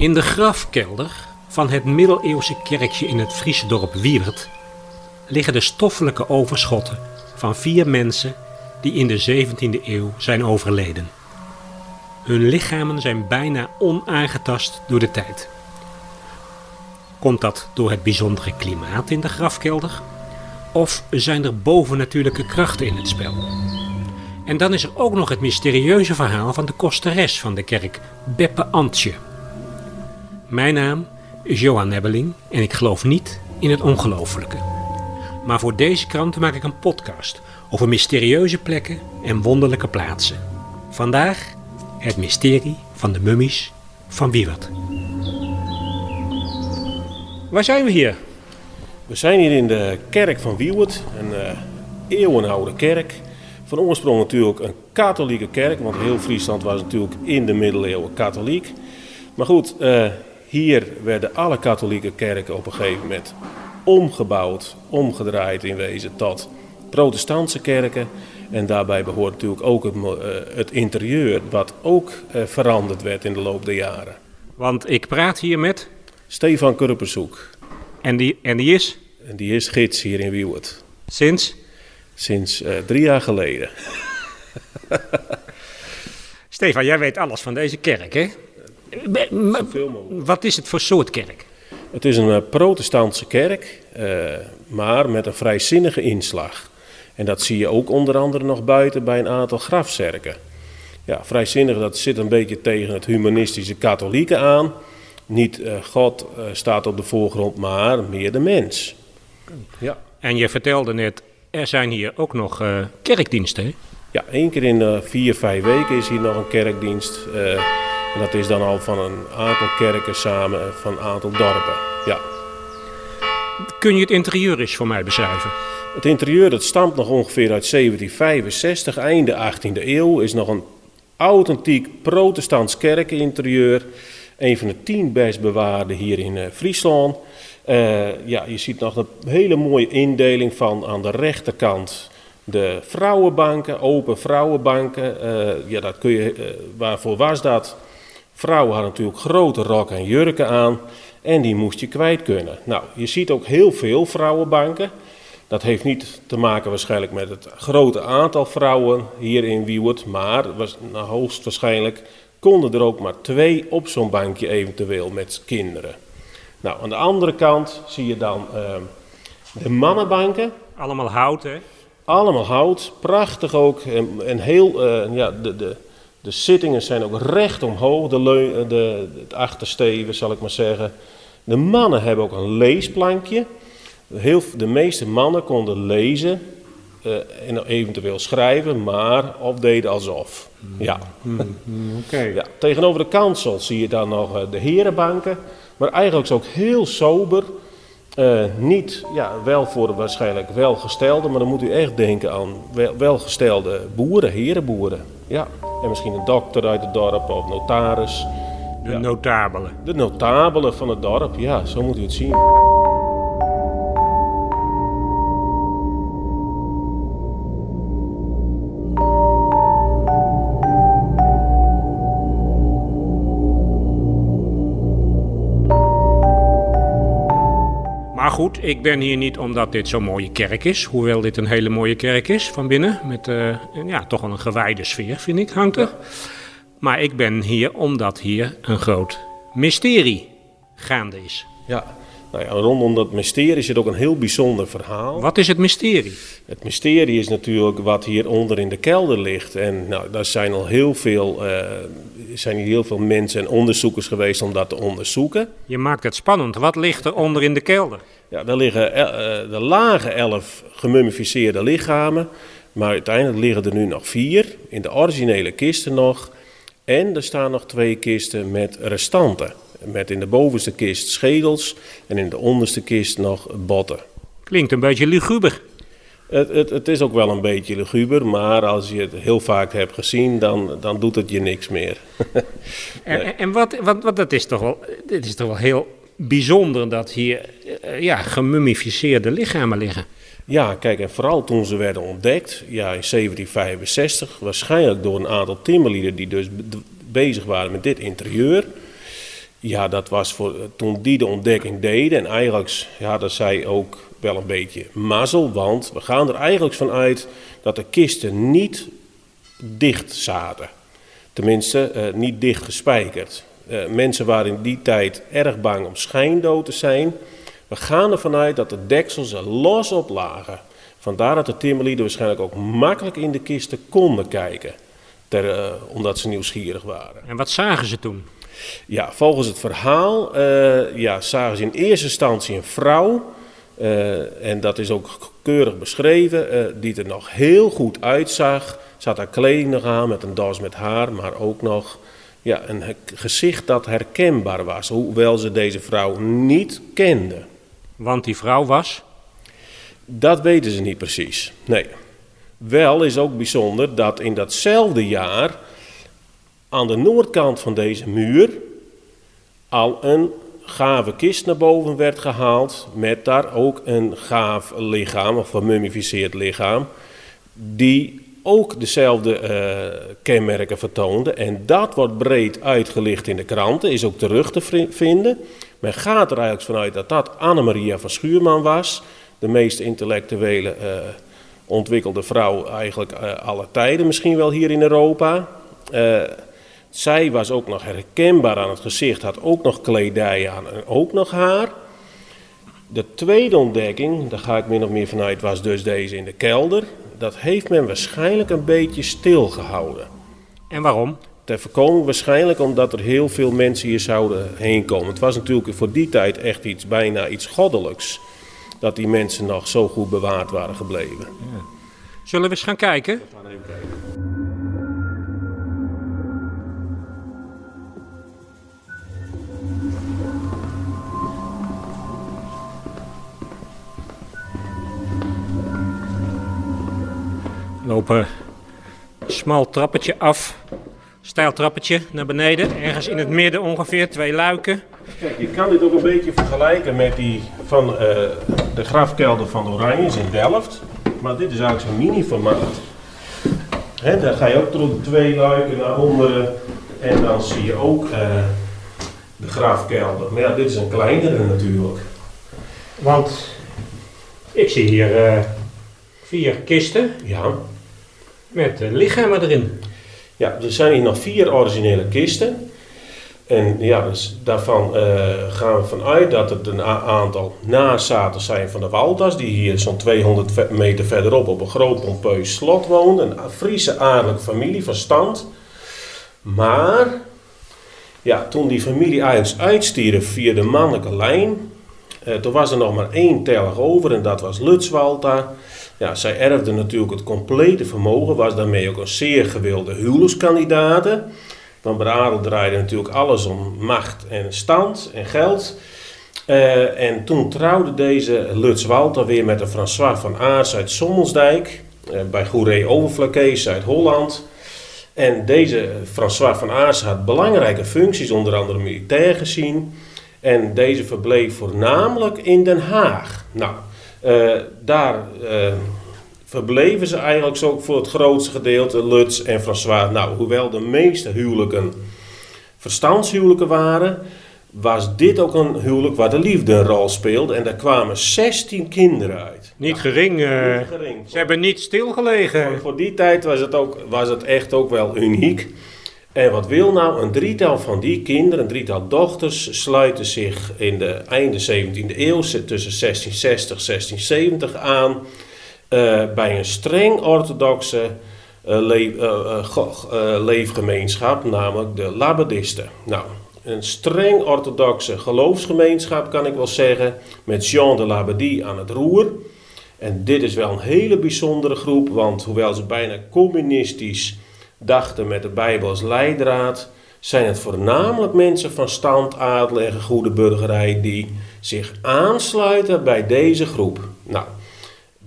In de grafkelder van het middeleeuwse kerkje in het Friese dorp Wiewert liggen de stoffelijke overschotten van vier mensen die in de 17e eeuw zijn overleden. Hun lichamen zijn bijna onaangetast door de tijd. Komt dat door het bijzondere klimaat in de grafkelder? Of zijn er bovennatuurlijke krachten in het spel? En dan is er ook nog het mysterieuze verhaal van de kosteres van de kerk, Beppe Antje. Mijn naam is Johan Nebbeling en ik geloof niet in het ongelofelijke. Maar voor deze krant maak ik een podcast over mysterieuze plekken en wonderlijke plaatsen. Vandaag het mysterie van de mummies van Wiewert. Waar zijn we hier? We zijn hier in de kerk van Wiewert, een uh, eeuwenoude kerk. Van oorsprong natuurlijk een katholieke kerk, want heel Friesland was natuurlijk in de middeleeuwen katholiek. Maar goed, uh, hier werden alle katholieke kerken op een gegeven moment omgebouwd, omgedraaid in wezen tot protestantse kerken. En daarbij behoort natuurlijk ook het, uh, het interieur, wat ook uh, veranderd werd in de loop der jaren. Want ik praat hier met... Stefan Kurperzoek. En die, en die is? En die is gids hier in Wiewert. Sinds? Sinds uh, drie jaar geleden. Stefan, jij weet alles van deze kerk, hè? Wat is het voor soort kerk? Het is een uh, protestantse kerk, uh, maar met een vrijzinnige inslag. En dat zie je ook onder andere nog buiten bij een aantal grafzerken. Ja, vrijzinnig, dat zit een beetje tegen het humanistische katholieke aan. Niet uh, God staat op de voorgrond, maar meer de mens. Ja. En je vertelde net, er zijn hier ook nog kerkdiensten, hè? Ja, één keer in vier, vijf weken is hier nog een kerkdienst. En dat is dan al van een aantal kerken samen, van een aantal dorpen. Ja. Kun je het interieur eens voor mij beschrijven? Het interieur dat stamt nog ongeveer uit 1765, einde 18e eeuw. Is nog een authentiek protestants kerkeninterieur. Een van de tien best bewaarde hier in uh, Friesland. Uh, ja, je ziet nog een hele mooie indeling van aan de rechterkant de vrouwenbanken, open vrouwenbanken. Uh, ja, dat kun je, waarvoor was dat? Vrouwen hadden natuurlijk grote rokken en jurken aan en die moest je kwijt kunnen. Nou, je ziet ook heel veel vrouwenbanken. Dat heeft niet te maken waarschijnlijk met het grote aantal vrouwen hier in Wiewert, maar was, nou, hoogstwaarschijnlijk konden er ook maar twee op zo'n bankje eventueel met kinderen. Nou, aan de andere kant zie je dan uh, de mannenbanken. Allemaal hout, hè? Allemaal hout, prachtig ook en, en heel, uh, ja, de, de, de zittingen zijn ook recht omhoog, de, leu, de, het achtersteven zal ik maar zeggen. De mannen hebben ook een leesplankje. Heel, de meeste mannen konden lezen uh, en eventueel schrijven, maar of deden alsof. Ja. Mm, okay. ja. Tegenover de kansel zie je dan nog uh, de herenbanken, maar eigenlijk ook heel sober. Uh, niet, ja, wel voor waarschijnlijk welgestelde, maar dan moet u echt denken aan wel, welgestelde boeren, herenboeren. Ja. En misschien een dokter uit het dorp of notaris. De notabelen. De notabelen van het dorp, ja, zo moet u het zien. Goed, ik ben hier niet omdat dit zo'n mooie kerk is. Hoewel dit een hele mooie kerk is van binnen. Met uh, ja, toch wel een gewijde sfeer, vind ik, hangt er. Maar ik ben hier omdat hier een groot mysterie gaande is. Ja, nou ja, rondom dat mysterie zit ook een heel bijzonder verhaal. Wat is het mysterie? Het mysterie is natuurlijk wat hieronder in de kelder ligt. En nou, daar zijn al heel veel, uh, zijn hier heel veel mensen en onderzoekers geweest om dat te onderzoeken. Je maakt het spannend. Wat ligt er onder in de kelder? Ja, daar liggen uh, de lage elf gemummificeerde lichamen. Maar uiteindelijk liggen er nu nog vier. In de originele kisten nog. En er staan nog twee kisten met restanten. Met in de bovenste kist schedels en in de onderste kist nog botten. Klinkt een beetje luguber. Het, het, het, is ook wel een beetje luguber, maar als je het heel vaak hebt gezien, dan, dan doet het je niks meer. nee. En, en wat, wat, wat dat is toch wel, dit is toch wel heel bijzonder dat hier uh, ja, gemummificeerde lichamen liggen. Ja, kijk, en vooral toen ze werden ontdekt, ja, in 1765, waarschijnlijk door een aantal timmerlieden die dus bezig waren met dit interieur. Ja, dat was voor, toen die de ontdekking deden. En eigenlijk hadden zij ook wel een beetje mazzel. Want we gaan er eigenlijk vanuit dat de kisten niet dicht zaten. Tenminste, uh, niet dicht gespijkerd. Uh, mensen waren in die tijd erg bang om schijndood te zijn. We gaan ervan uit dat de deksels er los op lagen. Vandaar dat de timmerlieden waarschijnlijk ook makkelijk in de kisten konden kijken. Ter, uh, omdat ze nieuwsgierig waren. En wat zagen ze toen? Ja, volgens het verhaal uh, ja, zagen ze in eerste instantie een vrouw. Uh, en dat is ook keurig beschreven, die er nog heel goed uitzag. Ze had haar kleding nog aan met een das met haar, maar ook nog ja, een gezicht dat herkenbaar was. Hoewel ze deze vrouw niet kende. Want die vrouw was? Dat weten ze niet precies. Nee. Wel is ook bijzonder dat in datzelfde jaar aan de noordkant van deze muur al een gave kist naar boven werd gehaald. Met daar ook een gaaf lichaam, of gemummificeerd lichaam. Die ook dezelfde uh, kenmerken vertoonde. En dat wordt breed uitgelicht in de kranten, is ook terug te vinden. Men gaat er eigenlijk vanuit dat dat Annemaria van Schuurman was. De meest intellectuele uh, ontwikkelde vrouw eigenlijk uh, alle tijden, misschien wel hier in Europa. Zij was ook nog herkenbaar aan het gezicht, had ook nog kledij aan en ook nog haar. De tweede ontdekking, daar ga ik min of meer vanuit, was dus deze in de kelder dat heeft men waarschijnlijk een beetje stilgehouden. En waarom? Ter voorkoming waarschijnlijk omdat er heel veel mensen hier zouden heen komen. Het was natuurlijk voor die tijd echt iets, bijna iets goddelijks. Dat die mensen nog zo goed bewaard waren gebleven. Ja. Zullen we eens gaan kijken? We gaan even kijken. Lopen een smal trappetje af. Stijl trappetje naar beneden. Ergens in het midden ongeveer, twee luiken. Kijk, je kan dit ook een beetje vergelijken met die van uh, de grafkelder van de Oranjes in Delft. Maar dit is eigenlijk zo'n mini-formaat. daar ga je ook door twee luiken naar onderen. En dan zie je ook uh, de grafkelder. Maar ja, dit is een kleinere natuurlijk. Want ik zie hier uh, vier kisten. Ja. Met uh, lichamen erin. Ja, er zijn hier nog vier originele kisten. En ja, dus daarvan uh, gaan we vanuit dat het een aantal nazaten zijn van de Waldas, die hier zo'n 200 meter verderop op een groot pompeus slot woonden. Een Friese adellijke familie van stand. Maar ja, toen die familie eigenlijk uitstierf via de mannelijke lijn, toen was er nog maar één telg over en dat was Lutzwalta. Ja, zij erfde natuurlijk het complete vermogen, was daarmee ook een zeer gewilde huwelijkskandidaat. Want bij adel draaide natuurlijk alles om macht en stand en geld. Uh, en toen trouwde deze Lutz Walter weer met een François van Aars uit Sommelsdijk. Uh, bij Goeree Overflakees uit Holland. En deze François van Aars had belangrijke functies, onder andere militair gezien. En deze verbleef voornamelijk in Den Haag. Nou, daar uh, verbleven ze eigenlijk zo voor het grootste gedeelte, Lutz en François. Nou, hoewel de meeste huwelijken verstandshuwelijken waren, was dit ook een huwelijk waar de liefde een rol speelde. En daar kwamen 16 kinderen uit. Niet, nou, gering, uh, niet gering. Ze hebben niet stilgelegen. Voor, voor, die tijd was het, ook, was het echt ook wel uniek. En wat wil nou een drietal van die kinderen, een drietal dochters, sluiten zich in de einde 17e eeuw, tussen 1660 en 1670 aan, uh, bij een streng orthodoxe le uh, leefgemeenschap, namelijk de Labadisten. Nou, een streng orthodoxe geloofsgemeenschap kan ik wel zeggen, met Jean de Labadie aan het roer. En dit is wel een hele bijzondere groep, want hoewel ze bijna communistisch dachten met de Bijbel als leidraad, zijn het voornamelijk mensen van stand, adel en goede burgerij die zich aansluiten bij deze groep. Nou,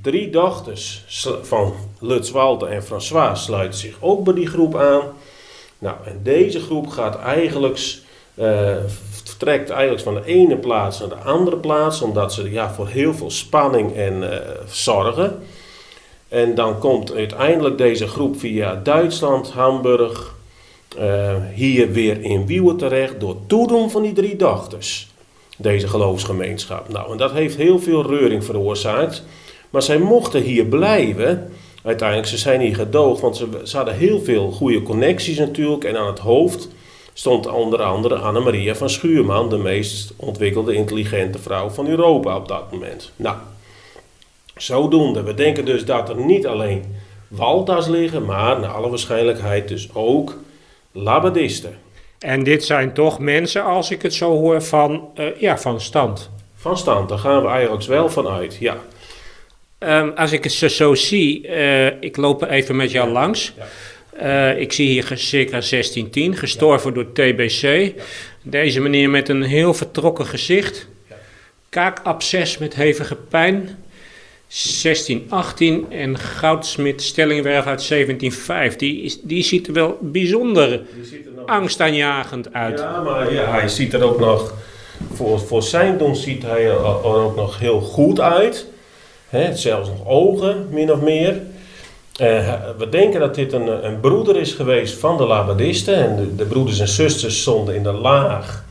drie dochters van Lutz Walter en François sluiten zich ook bij die groep aan. Nou, en deze groep gaat eigenlijk, uh, vertrekt eigenlijk van de ene plaats naar de andere plaats, omdat ze ja, voor heel veel spanning en uh, zorgen. En dan komt uiteindelijk deze groep via Duitsland, Hamburg, eh, hier weer in Wiewen terecht door toedoen van die drie dochters. Deze geloofsgemeenschap. Nou, en dat heeft heel veel reuring veroorzaakt. Maar zij mochten hier blijven. Uiteindelijk, ze zijn hier gedoogd, want ze, hadden heel veel goede connecties natuurlijk. En aan het hoofd stond onder andere Annemaria van Schuurman, de meest ontwikkelde, intelligente vrouw van Europa op dat moment. Nou, zodoende. We denken dus dat er niet alleen Waltas liggen, maar naar alle waarschijnlijkheid dus ook Labadisten. En dit zijn toch mensen, als ik het zo hoor, van, uh, ja, van stand. Van stand, daar gaan we eigenlijk wel van uit, ja. Um, als ik het zo zie, uh, ik loop even met jou langs. Ja. Uh, ik zie hier circa 1610, gestorven ja. door TBC. Deze meneer met een heel vertrokken gezicht. Kaakabsces met hevige pijn. 1618 en Goudsmit Stellingwerf uit 1705. Die, is, die ziet er wel bijzonder nog... angstaanjagend uit. Ja, maar ja, hij ziet er ook nog, voor, voor zijn doen ziet hij er ook nog heel goed uit. He, zelfs nog ogen, min of meer. Uh, we denken dat dit een, een broeder is geweest van de Labadisten. En de, de, broeders en zusters stonden in de laag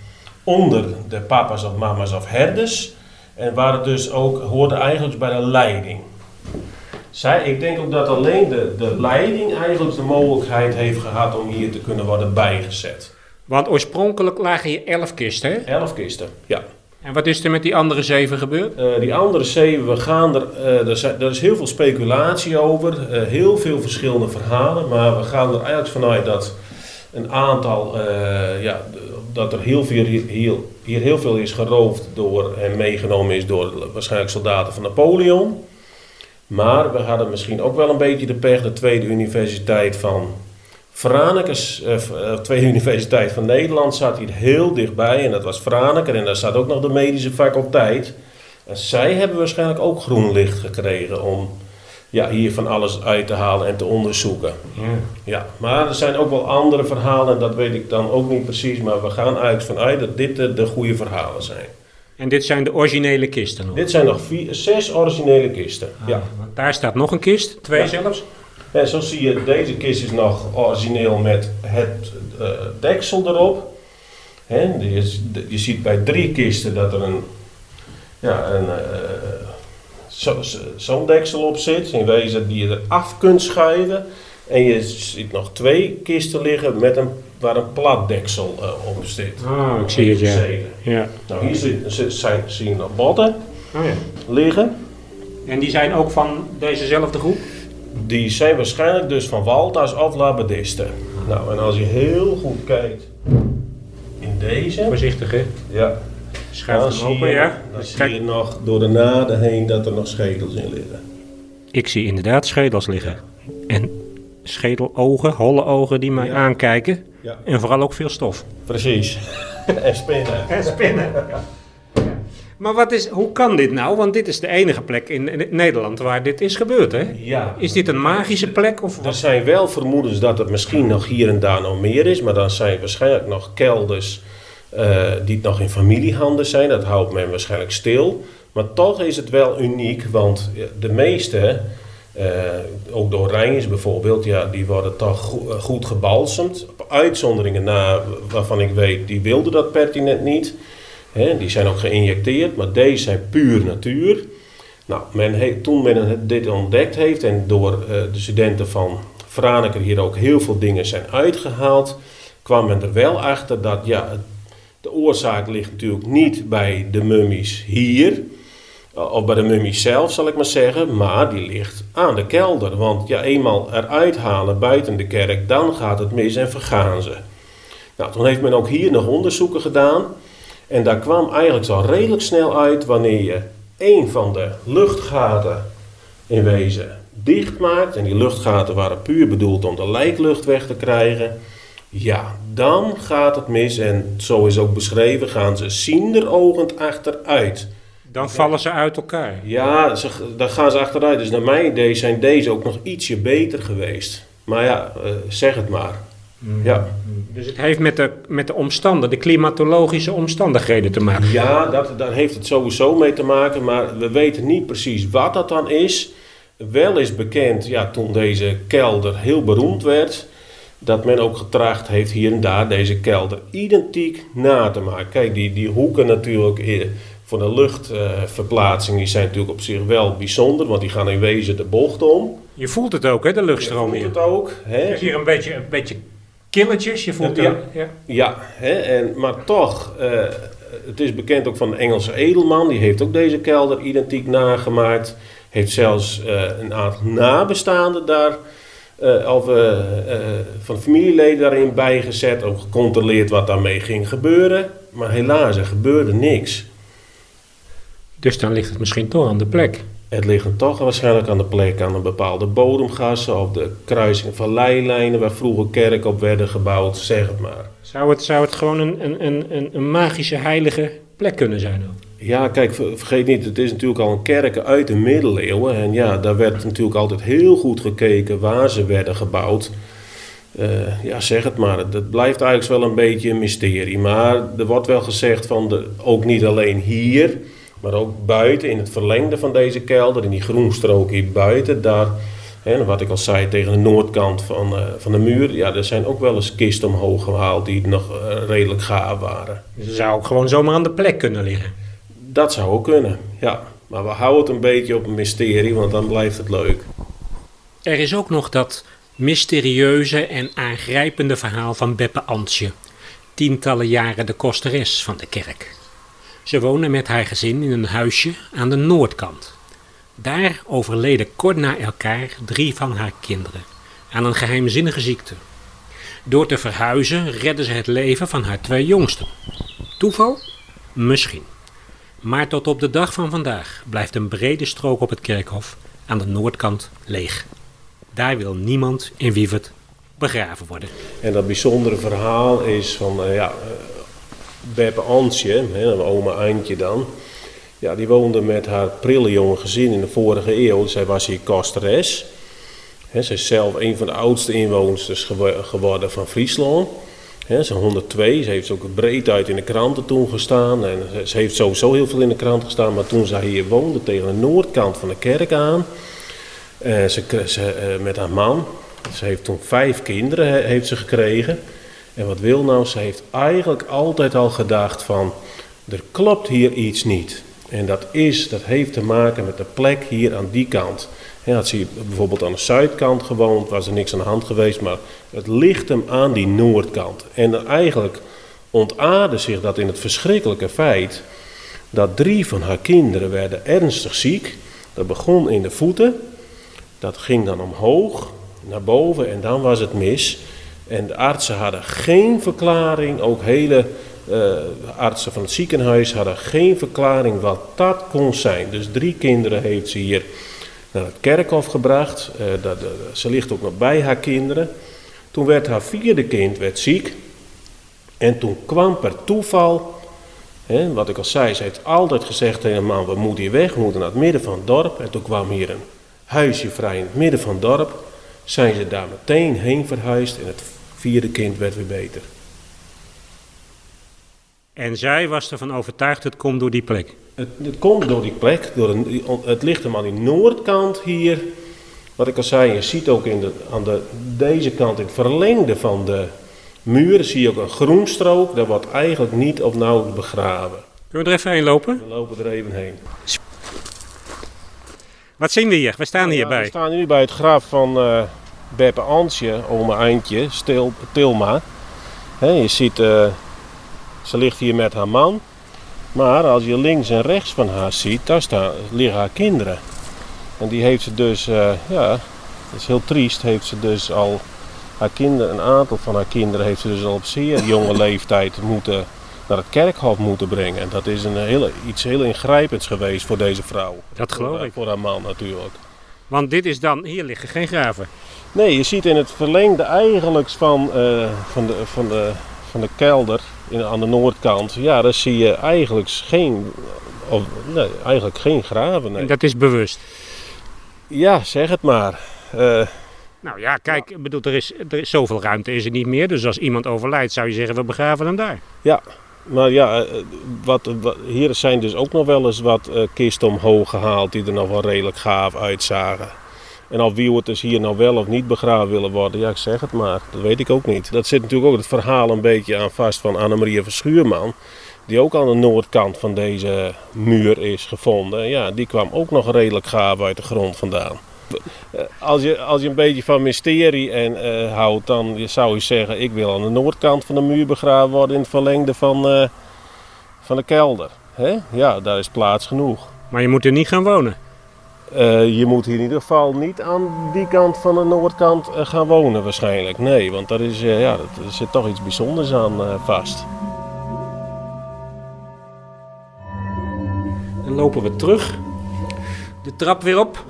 onder de papa's of mama's of herders. En waren dus ook, hoorden eigenlijk bij de leiding. Zij, ik denk ook dat alleen de, de leiding eigenlijk de mogelijkheid heeft gehad om hier te kunnen worden bijgezet. Want oorspronkelijk lagen hier elf kisten, hè? Elf kisten, ja. En wat is er met die andere zeven gebeurd? Uh, die andere zeven, we gaan er, uh, er, zijn, er, is heel veel speculatie over, uh, heel veel verschillende verhalen, maar we gaan er eigenlijk vanuit dat een aantal, ja, dat er heel veel, hier, hier heel veel is geroofd door en meegenomen is door waarschijnlijk soldaten van Napoleon. Maar we hadden misschien ook wel een beetje de pech, de Tweede Universiteit van Franeker, uh, Tweede Universiteit van Nederland zat hier heel dichtbij en dat was Franeker en daar zat ook nog de medische faculteit. En zij hebben waarschijnlijk ook groen licht gekregen om ja, hier van alles uit te halen en te onderzoeken. Ja. ja. Maar er zijn ook wel andere verhalen en dat weet ik dan ook niet precies, maar we gaan uit vanuit dat dit de, de goede verhalen zijn. En dit zijn de originele kisten nog? Dit zijn nog vier, zes originele kisten, ah, ja. Daar staat nog een kist, twee zelfs? En zo zie je, deze kist is nog origineel met het uh, deksel erop. He, je, je, ziet bij drie kisten dat er een, ja, een uh, zo'n zo deksel op zit. In wezen die je eraf kunt schuiven. En je ziet nog twee kisten liggen met een, waar een platdeksel uh, op zit. Ah, ik zie het, ja. ja. Nou, hier zit, zijn, zie je nog botten oh, ja. liggen. En die zijn ook van dezezelfde groep? Die zijn waarschijnlijk dus van Waltas of Labadisten. Nou, en als je heel goed kijkt in deze. Voorzichtig, hè? Ja. Schuif dan zie, je, ja. dan zie je nog door de naden heen dat er nog schedels in liggen. Ik zie inderdaad schedels liggen. En schedelogen, holle ogen die mij aankijken. Ja. En vooral ook veel stof. Precies. en spinnen. En spinnen. Ja. Maar wat is, hoe kan dit nou? Want dit is de enige plek in, Nederland waar dit is gebeurd, hè? Ja. Is dit een magische plek? Of er zijn wel vermoedens dat het misschien nog hier en daar nog meer is. Maar dan zijn waarschijnlijk nog kelders uh, die nog in familiehanden zijn. Dat houdt men waarschijnlijk stil. Maar toch is het wel uniek, want de meeste... Uh, ook door Rijns bijvoorbeeld, ja, die worden toch eh, goed gebalsemd. Uitzonderingen na, waarvan ik weet, die wilden dat pertinent niet die zijn ook geïnjecteerd, maar deze zijn puur natuur. Nou, men toen men dit ontdekt heeft en door de studenten van Franeker hier ook heel veel dingen zijn uitgehaald, kwam men er wel achter dat ja, de oorzaak ligt natuurlijk niet bij de mummies hier, eh, of bij de mummies zelf zal ik maar zeggen, maar die ligt aan de kelder. Want ja, eenmaal eruit halen buiten de kerk, dan gaat het mis en vergaan ze. Nou, toen heeft men ook hier nog onderzoeken gedaan. En daar kwam eigenlijk zo redelijk snel uit wanneer je een van de luchtgaten in wezen dicht maakt. En die luchtgaten waren puur bedoeld om de lijklucht weg te krijgen. Ja, dan gaat het mis. En zo is ook beschreven, gaan ze zinderogend achteruit. Dan vallen ze uit elkaar. Ja, ze, dan gaan ze achteruit. Dus naar mijn idee zijn deze ook nog ietsje beter geweest. Maar ja, uh, zeg het maar. Mm. Ja. Dus het heeft met de, met de omstandigheden, de klimatologische omstandigheden te maken. Ja, dat, daar heeft het sowieso mee te maken, maar we weten niet precies wat dat dan is. Wel is bekend, ja, toen deze kelder heel beroemd werd, dat men ook getracht heeft hier en daar deze kelder identiek na te maken. Kijk, die, die hoeken natuurlijk eh, voor de luchtverplaatsing die zijn natuurlijk op zich wel bijzonder, want die gaan in wezen de bocht om. Je voelt het ook, hè, de luchtstroom Je hier. voelt het ook. Hè? Je hier een beetje, een beetje killetjes. Je voelt het. Ja. Ja, hè, en, maar toch, eh, het is bekend ook van een Engelse edelman, die heeft ook deze kelder identiek nagemaakt. Heeft zelfs eh, een aantal nabestaanden daar, eh, of eh, eh, van familieleden daarin bijgezet, ook gecontroleerd wat daarmee ging gebeuren. Maar helaas, er gebeurde niks. Dus dan ligt het misschien toch aan de plek. Het ligt dan toch waarschijnlijk aan de plek, aan een bepaalde bodemgassen of de kruising van leilijnen waar vroeger kerken op werden gebouwd, zeg het maar. Zou het, zou het gewoon een, een, een, een, een magische, heilige plek kunnen zijn? ook? Ja, kijk, ver- vergeet niet, het is natuurlijk al een kerk uit de middeleeuwen. En ja, daar werd natuurlijk altijd heel goed gekeken waar ze werden gebouwd. Eh, ja, zeg het maar. Dat blijft eigenlijk wel een beetje een mysterie. Maar er wordt wel gezegd van, de, ook niet alleen hier, maar ook buiten, in het verlengde van deze kelder, in die groenstrook hier buiten, daar, hè, wat ik al zei, tegen de noordkant van, eh, van de muur, ja, er zijn ook wel eens kisten omhoog gehaald die nog eh, redelijk gaaf waren. Het zou ook gewoon zomaar aan de plek kunnen liggen. Dat zou ook kunnen, ja. Maar we houden het een beetje op een mysterie, want dan blijft het leuk. Er is ook nog dat mysterieuze en aangrijpende verhaal van Beppe Antje. Tientallen jaren de kosteres van de kerk. Ze woonde met haar gezin in een huisje aan de noordkant. Daar overleden kort na elkaar drie van haar kinderen aan een geheimzinnige ziekte. Door te verhuizen redden ze het leven van haar twee jongsten. Toeval? Misschien. Maar tot op de dag van vandaag blijft een brede strook op het kerkhof aan de noordkant leeg. Daar wil niemand in Wievert begraven worden. En dat bijzondere verhaal is van, eh, ja, eh, Beppe Antje, hè, oma Eindje dan. Ja, die woonde met haar prille jonge gezin in de vorige eeuw. Zij was hier kosteres. Zij is zelf een van de oudste inwoners gewo- geworden van Friesland. Ze is 102, ze heeft ook breed uit in de kranten toen gestaan. En ze- ze heeft sowieso heel veel in de krant gestaan. Maar toen zij hier woonde, tegen de noordkant van de kerk aan. eh, ze, ze, eh, met haar man. Ze heeft toen vijf kinderen he- heeft ze gekregen. En wat wil nou? Ze heeft eigenlijk altijd al gedacht van... Er klopt hier iets niet. En dat is, dat heeft te maken met de plek hier aan die kant. Ja, hier bijvoorbeeld aan de zuidkant gewoond, was er niks aan de hand geweest. Maar het ligt hem aan die noordkant. En eigenlijk ontaarde zich dat in het verschrikkelijke feit... dat drie van haar kinderen werden ernstig ziek. Dat begon in de voeten. Dat ging dan omhoog, naar boven en dan was het mis. En de artsen hadden geen verklaring, ook hele eh, artsen van het ziekenhuis hadden geen verklaring wat dat kon zijn. Dus drie kinderen heeft ze hier naar het kerkhof gebracht. Eh, dat, eh, ze ligt ook nog bij haar kinderen. Toen werd haar vierde kind werd ziek. En toen kwam per toeval, hè, wat ik al zei, ze heeft altijd gezegd tegen man, we moeten hier weg, we moeten naar het midden van het dorp. En toen kwam hier een huisje vrij in het midden van het dorp. Zijn ze daar meteen heen verhuisd en het vierde kind werd weer beter. En zij was ervan overtuigd, het komt door die plek. Het, het komt door die plek, door een, het ligt hem aan die noordkant hier. Wat ik al zei, je ziet ook in de, aan de, deze kant, in het verlengde van de muren, zie je ook een groenstrook. Daar wordt eigenlijk niet of nauwelijks begraven. Kunnen we er even heen lopen? We lopen er even heen. Wat zien we hier? We staan Ja, hierbij. we staan nu bij het graf van eh Beppe Antje, oma Eindje, Stil, Tilma. Je ziet, eh, ze ligt hier met haar man. Maar als je links en rechts van haar ziet, daar staan, liggen haar kinderen. En die heeft ze dus, eh, ja, dat is heel triest, heeft ze dus al haar kinderen, een aantal van haar kinderen heeft ze dus al op zeer jonge leeftijd moeten naar het kerkhof moeten brengen. En dat is een hele, iets heel ingrijpends geweest voor deze vrouw. Dat geloof Voor ik. Voor haar man natuurlijk. Want dit is dan, hier liggen geen graven. Nee, je ziet in het verlengde eigenlijk van, eh, van, de, van, de, van de kelder in, aan de noordkant, ja, daar zie je eigenlijk geen, of, nee, eigenlijk geen graven. Nee. En dat is bewust. Ja, zeg het maar. Eh, Nou ja, kijk, bedoel, er is, er is zoveel ruimte is er niet meer. Dus als iemand overlijdt, zou je zeggen, we begraven hem daar. maar ja, eh, wat, wat, hier zijn dus ook nog wel eens wat eh, kisten omhoog gehaald die er nog wel redelijk gaaf uitzagen. En het dus hier nou wel of niet begraven willen worden, ja, ik zeg het maar. Dat weet ik ook niet. Dat zit natuurlijk ook het verhaal een beetje aan vast van Annemarie van Schuurman. Die ook aan de noordkant van deze muur is gevonden. Ja, die kwam ook nog redelijk gaaf uit de grond vandaan. Eh, Als je, als je een beetje van mysterie en, eh, houdt, dan zou je zeggen: ik wil aan de noordkant van de muur begraven worden in het verlengde van, eh, van de kelder. Ja, daar is plaats genoeg. Maar je moet er niet gaan wonen. Eh, je moet hier in ieder geval niet aan die kant van de noordkant eh, gaan wonen waarschijnlijk. Nee, want daar is, eh, ja, dat- er zit toch iets bijzonders aan vast. Dan lopen we terug. De trap weer op.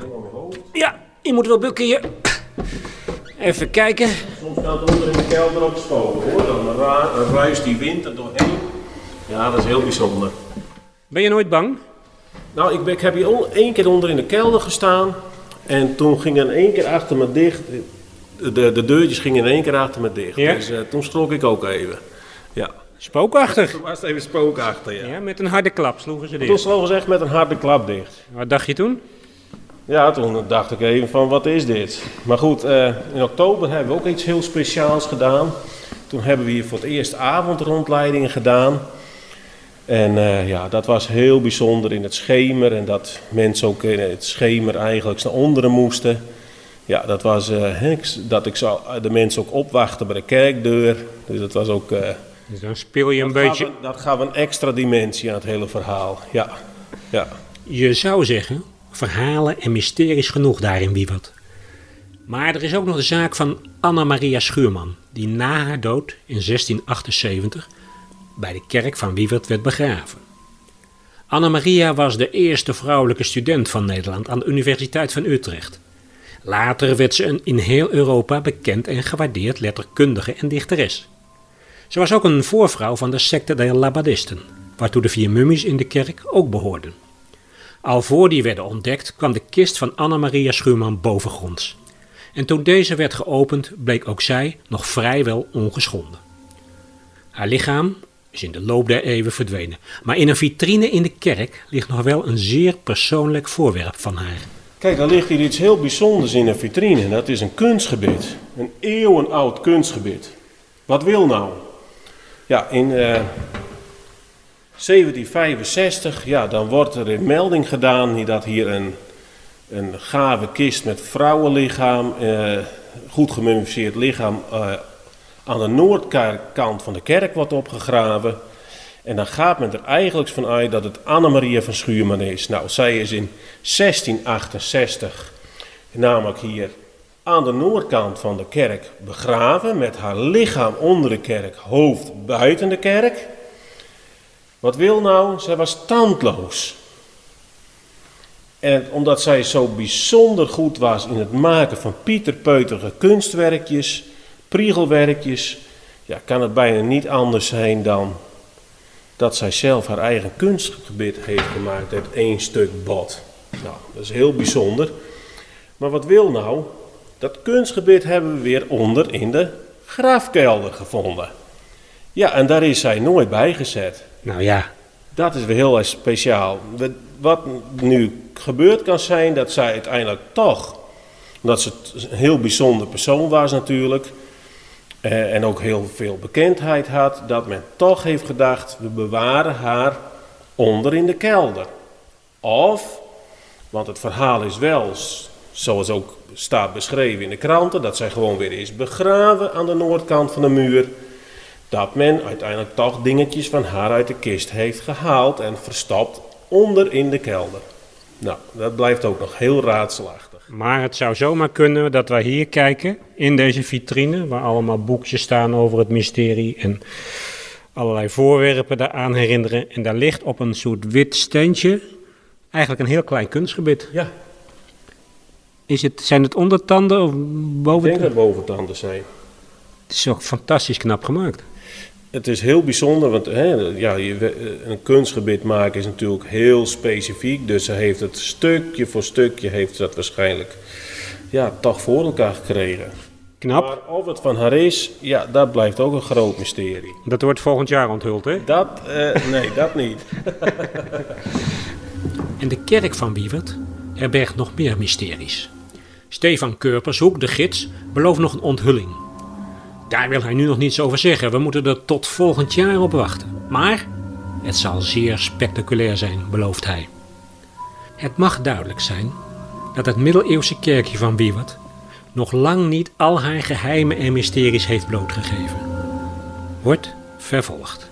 Ja, je moet wel bukken hier. Even kijken. Soms het onder in de kelder ook spoken hoor. Dan ruist die wind er doorheen. Ja, dat is heel bijzonder. Ben je nooit bang? Nou, ik, ben, ik heb hier on- één keer onder in de kelder gestaan. En toen ging in één keer achter me dicht. De, de deurtjes gingen in één keer achter me dicht. Ja? Dus eh, toen schrok ik ook even. Ja. Spookachtig. Toen was het even spookachtig, ja. Ja, met een harde klap sloegen ze Toen dicht. sloegen ze echt met een harde klap dicht. Wat dacht je toen? Ja, toen dacht ik even van wat is dit? Maar goed, eh, in oktober hebben we ook iets heel speciaals gedaan. Toen hebben we hier voor het eerst avondrondleidingen gedaan. En eh, ja, dat was heel bijzonder in het schemer. En dat mensen ook in het schemer eigenlijk naar onderen moesten. Ja, dat was ik- dat ik zou de mensen ook opwachten bij de kerkdeur. Dus dat was ook... eh, Dus dan speel je een dat beetje... gaf een- dat gaf een extra dimensie aan het hele verhaal. Ja, ja. Je zou zeggen, verhalen en mysteries genoeg daarin Wiewert. Maar er is ook nog de zaak van Anna-Maria Schuurman, die na haar dood in 1678 bij de kerk van Wiewert werd begraven. Anna-Maria was de eerste vrouwelijke student van Nederland aan de Universiteit van Utrecht. Later werd ze een in heel Europa bekend en gewaardeerd letterkundige en dichteres. Ze was ook een voorvrouw van de secte der Labadisten, waartoe de vier mummies in de kerk ook behoorden. Al voor die werden ontdekt, kwam de kist van Anna-Maria Schuurman bovengronds. En toen deze werd geopend, bleek ook zij nog vrijwel ongeschonden. Haar lichaam is in de loop der eeuwen verdwenen, maar in een vitrine in de kerk ligt nog wel een zeer persoonlijk voorwerp van haar. Kijk, er ligt hier iets heel bijzonders in een vitrine. Dat is een kunstgebit. Een eeuwenoud kunstgebit. Wat wil nou? Ja, in eh, 1765, ja, dan wordt er een melding gedaan dat hier een, een gave kist met vrouwenlichaam, eh, goed gemummificeerd lichaam, eh, aan de noordkant van de kerk wordt opgegraven. En dan gaat men er eigenlijk van uit dat het Annemaria van Schuurman is. Nou, zij is in 1668 namelijk hier aan de noordkant van de kerk begraven met haar lichaam onder de kerk, hoofd buiten de kerk. Wat wil nou? Zij was tandloos. En omdat zij zo bijzonder goed was in het maken van pieterpeutige kunstwerkjes, priegelwerkjes, ja, kan het bijna niet anders zijn dan dat zij zelf haar eigen kunstgebit heeft gemaakt uit één stuk bot. Nou, dat is heel bijzonder. Maar wat wil nou? Dat kunstgebit hebben we weer onder in de grafkelder gevonden. Ja, en daar is zij nooit bijgezet. Nou ja, Dat is weer heel erg speciaal. Wat nu gebeurd kan zijn, dat zij uiteindelijk toch, omdat ze een heel bijzonder persoon was natuurlijk, eh, en ook heel veel bekendheid had, dat men toch heeft gedacht, we bewaren haar onder in de kelder. Of, want het verhaal is wel, zoals ook staat beschreven in de kranten, dat zij gewoon weer is begraven aan de noordkant van de muur dat men uiteindelijk toch dingetjes van haar uit de kist heeft gehaald en verstopt onder in de kelder. Nou, dat blijft ook nog heel raadselachtig. Maar het zou zomaar kunnen dat wij hier kijken in deze vitrine, waar allemaal boekjes staan over het mysterie en allerlei voorwerpen daaraan herinneren. En daar ligt op een soort wit steentje eigenlijk een heel klein kunstgebit. Ja, Is het, zijn het ondertanden of ik denk dat boventanden zijn. Het is ook fantastisch knap gemaakt. Het is heel bijzonder, want hè, ja, we- een kunstgebit maken is natuurlijk heel specifiek. Dus ze heeft het stukje voor stukje heeft dat waarschijnlijk ja, toch voor elkaar gekregen. Knap. Maar of het van haar is, ja, dat blijft ook een groot mysterie. Dat wordt volgend jaar onthuld, hè? Dat, eh, nee, dat niet. En de kerk van Wiewert herbergt nog meer mysteries. Stefan Kurpershoek, de gids, belooft nog een onthulling. Daar wil hij nu nog niets over zeggen. We moeten er tot volgend jaar op wachten. Maar het zal zeer spectaculair zijn, belooft hij. Het mag duidelijk zijn dat het middeleeuwse kerkje van Wiewert nog lang niet al haar geheimen en mysteries heeft blootgegeven. Wordt vervolgd.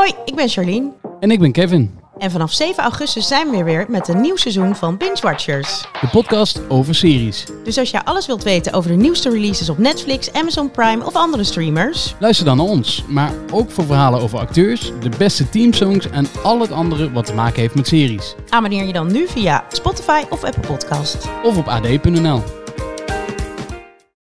Hoi, ik ben Charlene. En ik ben Kevin, En vanaf 7 augustus zijn we weer met een nieuw seizoen van Binge Watchers. de podcast over series. Dus als jij alles wilt weten over de nieuwste releases op Netflix, Amazon Prime of andere streamers, Luister dan naar ons, maar ook voor verhalen over acteurs, de beste teamsongs en al het andere wat te maken heeft met series. abonneer je dan nu via Spotify of Apple Podcast. Of op ad.nl.